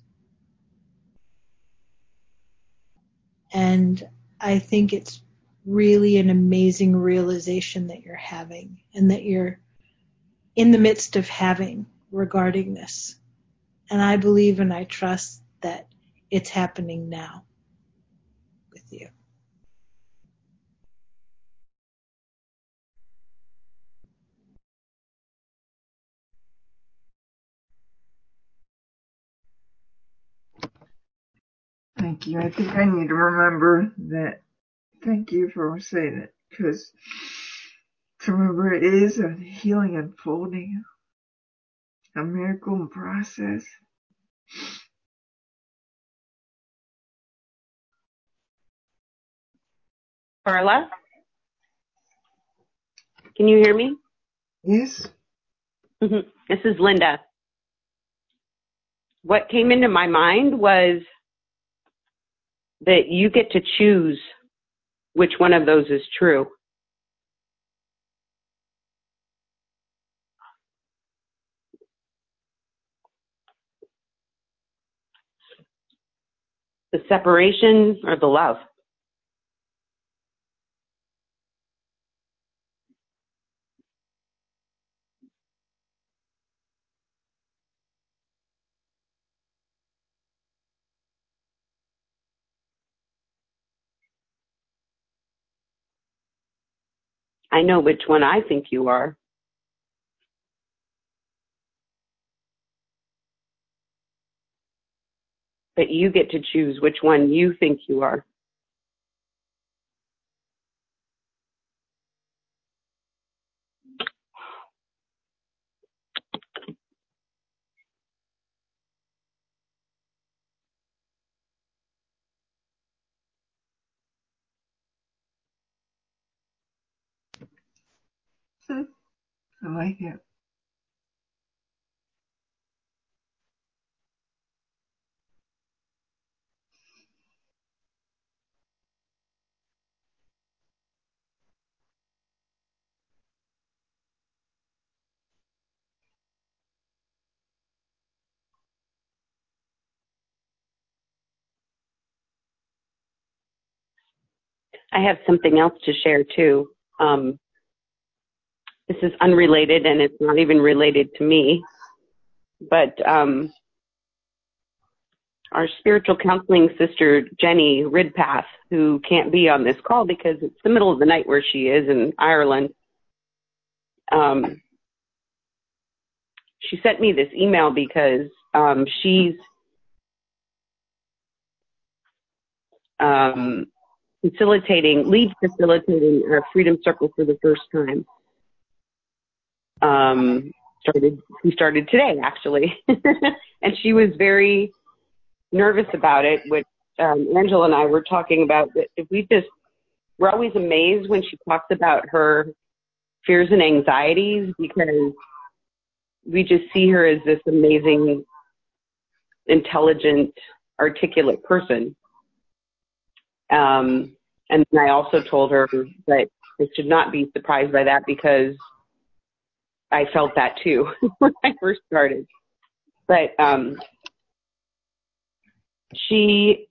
And I think it's really an amazing realization that you're having and that you're in the midst of having regarding this. And I believe and I trust that it's happening now with you. Thank you. I think I need to remember that. Thank you for saying it, because to remember it is a healing unfolding, a miracle in process. Carla? Can you hear me? Yes. Mhm. This is Linda. What came into my mind was that you get to choose which one of those is true. The separation or the love. I know which one I think you are. that you get to choose which one you think you are. Hmm. I like it. I have something else to share too. Um, this is unrelated and it's not even related to me, but um, our spiritual counseling sister Jenny Ridpath, who can't be on this call because it's the middle of the night where she is in Ireland. Um, she sent me this email because um, she's um, facilitating, lead facilitating our Freedom Circle for the first time. Um, started, we started today actually, <laughs> and she was very nervous about it. Which um, Angela and I were talking about that we just, we're always amazed when she talks about her fears and anxieties because we just see her as this amazing, intelligent, articulate person. Um, and I also told her that I should not be surprised by that because I felt that too <laughs> when I first started. But um, she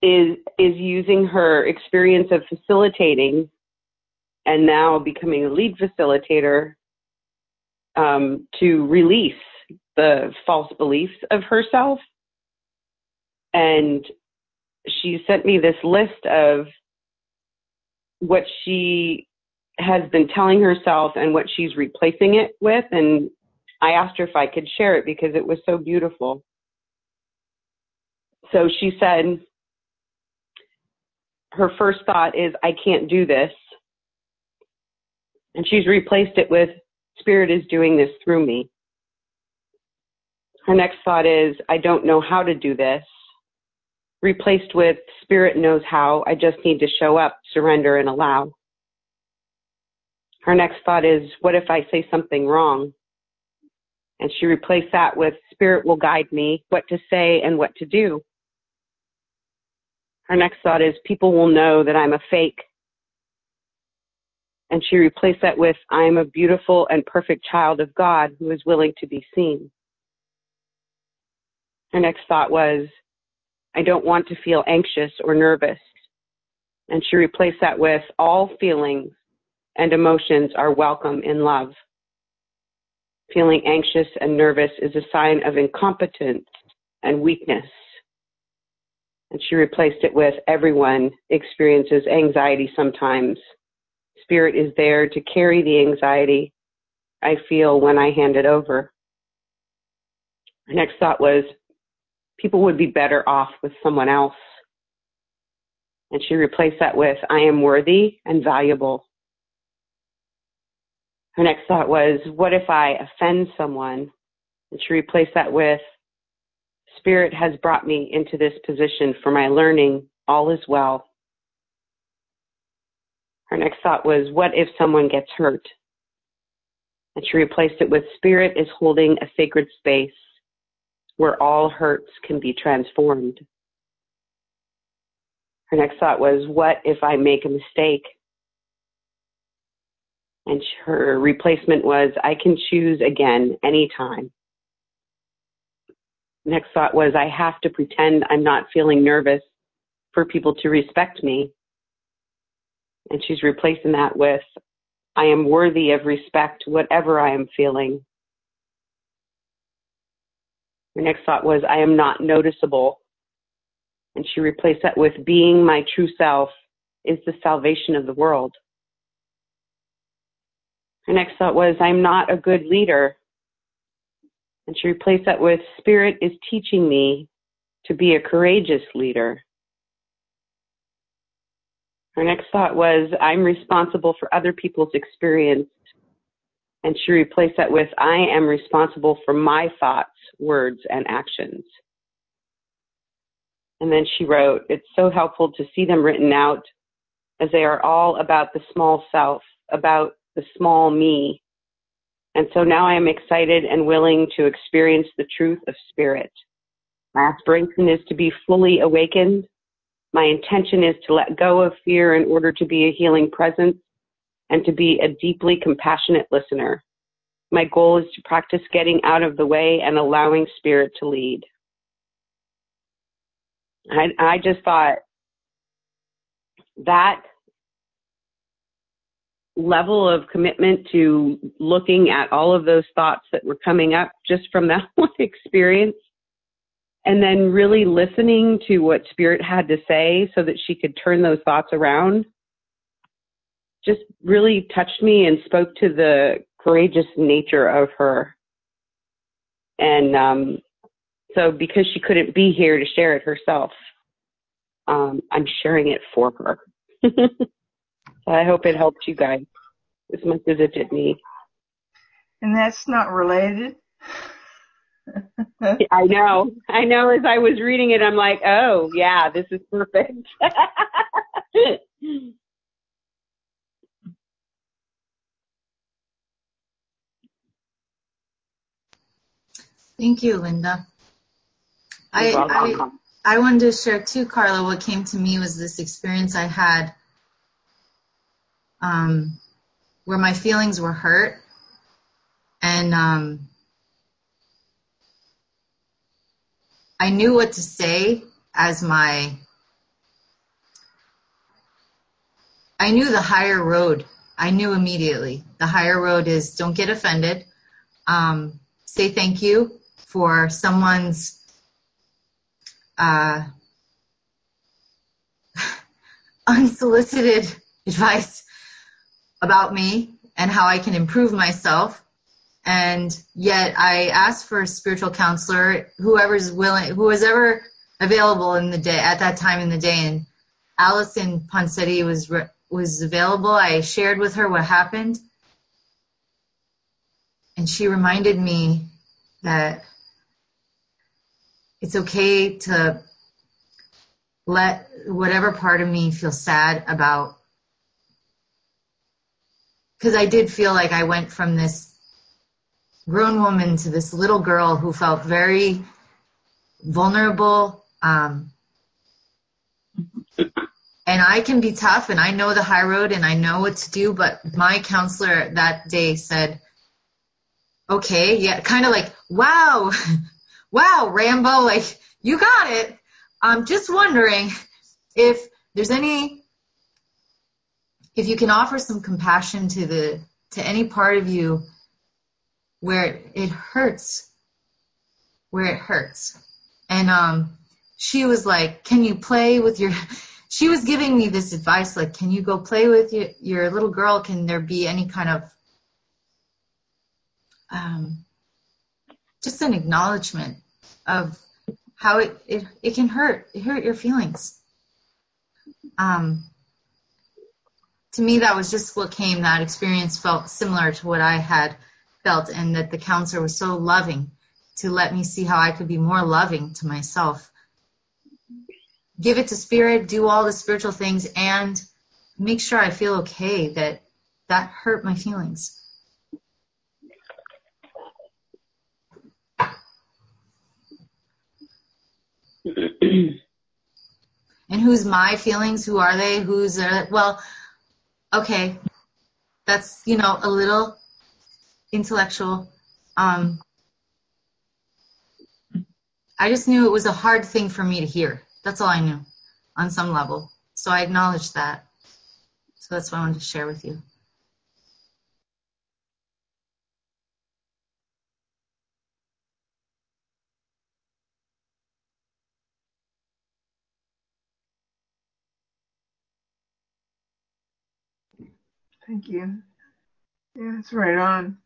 is is using her experience of facilitating and now becoming a lead facilitator um, to release the false beliefs of herself and she sent me this list of what she has been telling herself and what she's replacing it with. And I asked her if I could share it because it was so beautiful. So she said, her first thought is, I can't do this. And she's replaced it with, Spirit is doing this through me. Her next thought is, I don't know how to do this replaced with Spirit knows how. I just need to show up, surrender, and allow. Her next thought is, what if I say something wrong? And she replaced that with Spirit will guide me what to say and what to do. Her next thought is, people will know that I'm a fake. And she replaced that with, I am a beautiful and perfect child of God who is willing to be seen. Her next thought was, I don't want to feel anxious or nervous. And she replaced that with all feelings and emotions are welcome in love. Feeling anxious and nervous is a sign of incompetence and weakness. And she replaced it with everyone experiences anxiety sometimes. Spirit is there to carry the anxiety I feel when I hand it over. Her next thought was people would be better off with someone else. And she replaced that with, I am worthy and valuable. Her next thought was, what if I offend someone? And she replaced that with, Spirit has brought me into this position for my learning. All is well. Her next thought was, what if someone gets hurt? And she replaced it with, Spirit is holding a sacred space where all hurts can be transformed. Her next thought was, what if I make a mistake? And her replacement was, I can choose again anytime. Next thought was, I have to pretend I'm not feeling nervous for people to respect me. And she's replacing that with, I am worthy of respect, whatever I am feeling. Her next thought was, I am not noticeable. And she replaced that with, being my true self is the salvation of the world. Her next thought was, I'm not a good leader. And she replaced that with, Spirit is teaching me to be a courageous leader. Her next thought was, I'm responsible for other people's experience. And she replaced that with, I am responsible for my thoughts, words, and actions. And then she wrote, It's so helpful to see them written out as they are all about the small self, about the small me. And so now I am excited and willing to experience the truth of spirit. My aspiration is to be fully awakened. My intention is to let go of fear in order to be a healing presence and to be a deeply compassionate listener. My goal is to practice getting out of the way and allowing spirit to lead. I, I just thought that level of commitment to looking at all of those thoughts that were coming up just from that <laughs> one experience and then really listening to what spirit had to say so that she could turn those thoughts around just really touched me and spoke to the courageous nature of her and um, so because she couldn't be here to share it herself um, i'm sharing it for her <laughs> so i hope it helped you guys as much as it did me And that's not related. <laughs> I know. I know as I was reading it, I'm like, oh, yeah, this is perfect. <laughs> Thank you, Linda. I, I. I wanted to share too, Carla. What came to me was this experience I had um, where my feelings were hurt, and um, I knew what to say as my. I knew the higher road. I knew immediately. The higher road is don't get offended. Um, say thank you for someone's uh, <laughs> unsolicited advice about me and how I can improve myself. And yet I asked for a spiritual counselor, whoever's willing, who was ever available in the day at that time in the day. And Allison Ponsetti was was available. I shared with her what happened, and she reminded me that it's okay to let whatever part of me feel sad about because I did feel like I went from this grown woman to this little girl who felt very vulnerable. Um, and I can be tough and I know the high road and I know what to do, but my counselor that day said, okay, yeah, kind of like, wow, wow, Rambo, like, you got it. I'm just wondering if there's any if you can offer some compassion to the to any part of you where it hurts where it hurts and um she was like can you play with your <laughs> she was giving me this advice like can you go play with your, your little girl can there be any kind of um just an acknowledgement of how it, it it can hurt it hurt your feelings. Um to me that was just what came that experience felt similar to what i had felt and that the counselor was so loving to let me see how i could be more loving to myself. Give it to spirit do all the spiritual things and make sure i feel okay that that hurt my feelings <clears throat> and who's my feelings? Who are they? Who's uh, well okay. That's you know a little intellectual. Um i just knew it was a hard thing for me to hear. That's all i knew on some level. So i acknowledged that. So that's what i wanted to share with you Thank you. Yeah, that's right on.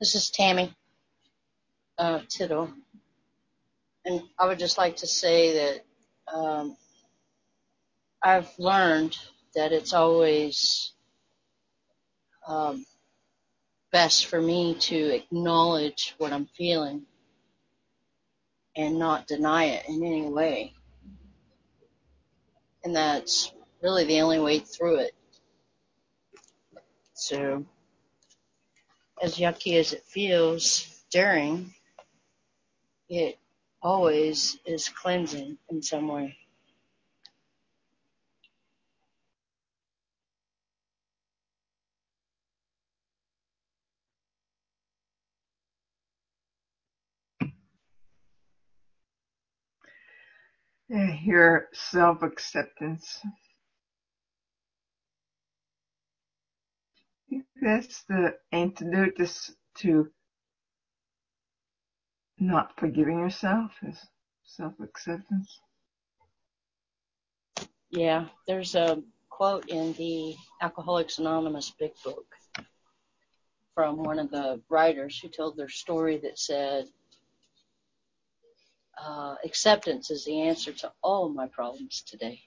This is Tammy uh, Tittle. And I would just like to say that um, I've learned that it's always um, best for me to acknowledge what I'm feeling and not deny it in any way. And that's really the only way through it. So, as yucky as it feels during, it always is cleansing in some way. Hear self acceptance. That's the antidote to not forgiving yourself is self acceptance. Yeah, there's a quote in the Alcoholics Anonymous Big Book from one of the writers who told their story that said, uh, acceptance is the answer to all my problems today.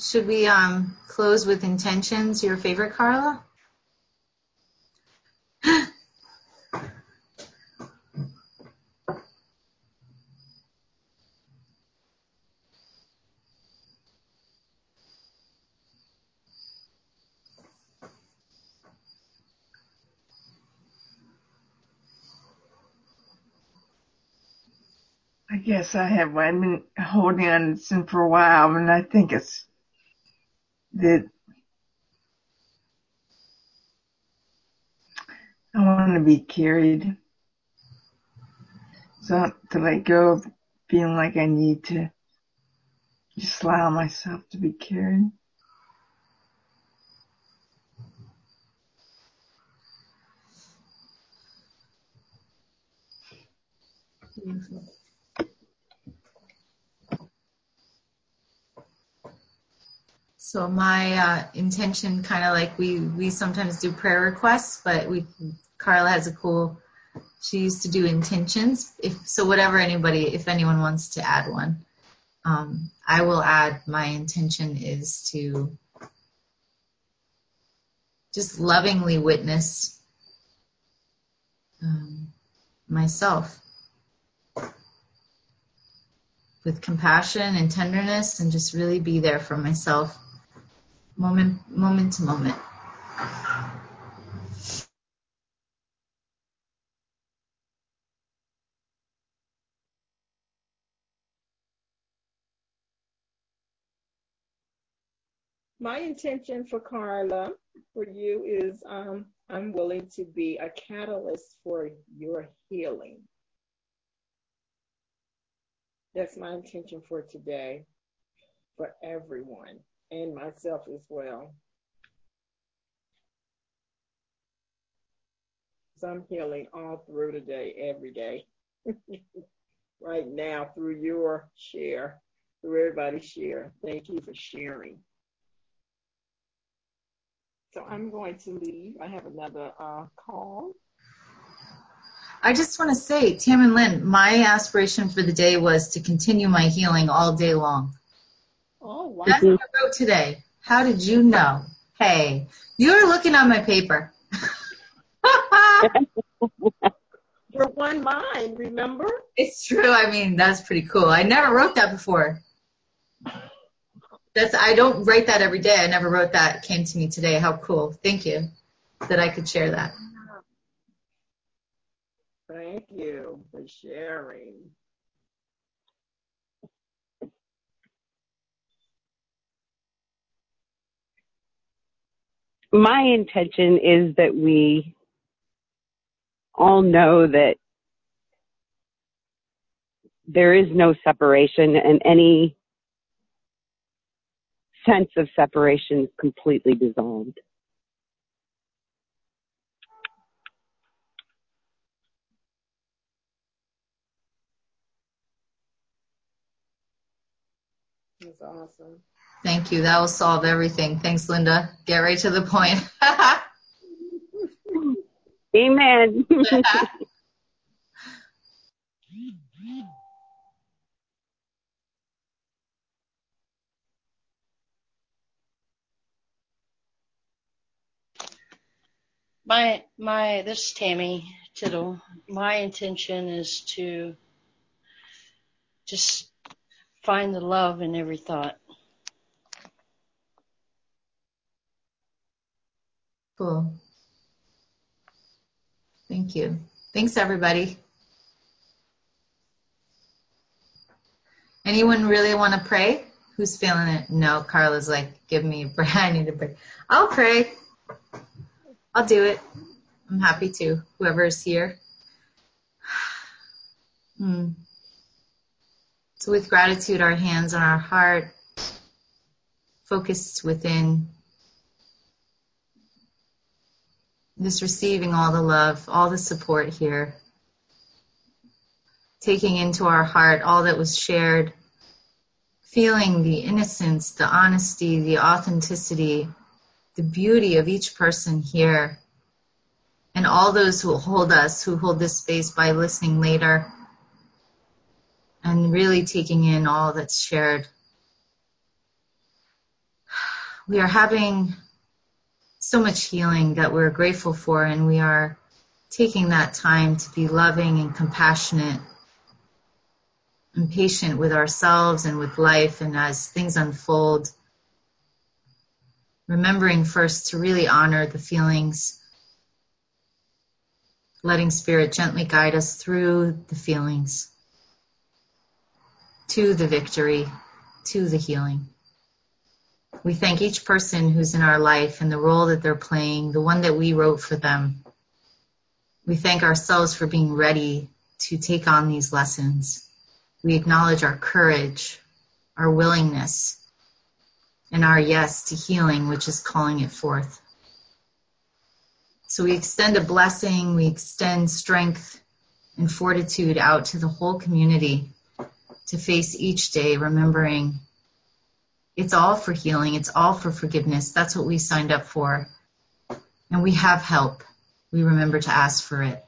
Should we um close with intentions? Your favorite, Carla? I guess I have. Been holding on to for a while, and I think it's that I want to be carried. So to let go of feeling like I need to just allow myself to be carried. Beautiful. So my uh, intention, kind of like we we sometimes do prayer requests, but we Carla has a cool. She used to do intentions. If so, whatever anybody, if anyone wants to add one, um, I will add. My intention is to just lovingly witness um, myself with compassion and tenderness, and just really be there for myself moment moment to moment. My intention for Carla, for you, is um, I'm willing to be a catalyst for your healing. That's my intention for today, for everyone, and myself as well. So I'm healing all through today, every day. <laughs> right now, through your share, through everybody's share. Thank you for sharing. So I'm going to leave. I have another uh, call. I just want to say, Tam and Lynn, my aspiration for the day was to continue my healing all day long. Oh, wow. That's what I wrote today. How did you know? Hey, you were looking on my paper. <laughs> You're one mind, remember? It's true. I mean, that's pretty cool. I never wrote that before. That's I don't write that every day. I never wrote that. It came to me today. How cool. Thank you that I could share that. Thank you for sharing. My intention is that we all know that there is no separation and any sense of separation is completely dissolved. That's awesome. Thank you. That will solve everything. Thanks, Linda. Get right to the point. <laughs> Amen. <laughs> My my this is Tammy Tittle. My intention is to just find the love in every thought. Cool. Thank you. Thanks, everybody. Anyone really want to pray? Who's feeling it? No, Carla's like, give me a <laughs> break. I need a break. I'll pray. I'll do it. I'm happy to. Whoever's here. <sighs> Hmm. So with gratitude, our hands on our heart, focused within, just receiving all the love, all the support here, taking into our heart all that was shared, feeling the innocence, the honesty, the authenticity, the beauty of each person here, and all those who hold us, who hold this space by listening later and really taking in all that's shared. We are having so much healing that we're grateful for, and we are taking that time to be loving and compassionate and patient with ourselves and with life, and as things unfold, remembering first to really honor the feelings, letting Spirit gently guide us through the feelings to the victory, to the healing. We thank each person who's in our life and the role that they're playing, the one that we wrote for them. We thank ourselves for being ready to take on these lessons. We acknowledge our courage, our willingness, and our yes to healing, which is calling it forth. So we extend a blessing, we extend strength and fortitude out to the whole community to face each day, remembering it's all for healing, it's all for forgiveness. That's what we signed up for. And we have help. We remember to ask for it.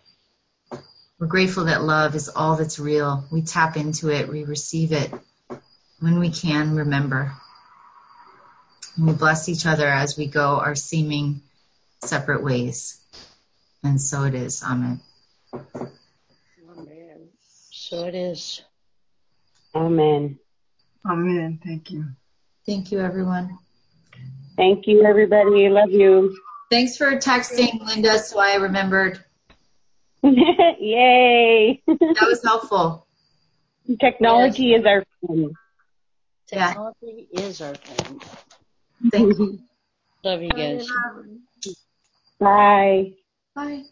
We're grateful that love is all that's real. We tap into it, we receive it. When we can, remember. And we bless each other as we go our seeming separate ways. And so it is. Amen. Amen. So it is. Amen. Amen. Thank you. Thank you, everyone. Thank you, everybody. Love you. Thanks for texting, Linda, so I remembered. <laughs> Yay. That was helpful. Technology is our friend. Yeah. Technology is our friend. Thank you. Love you guys. Bye. Bye.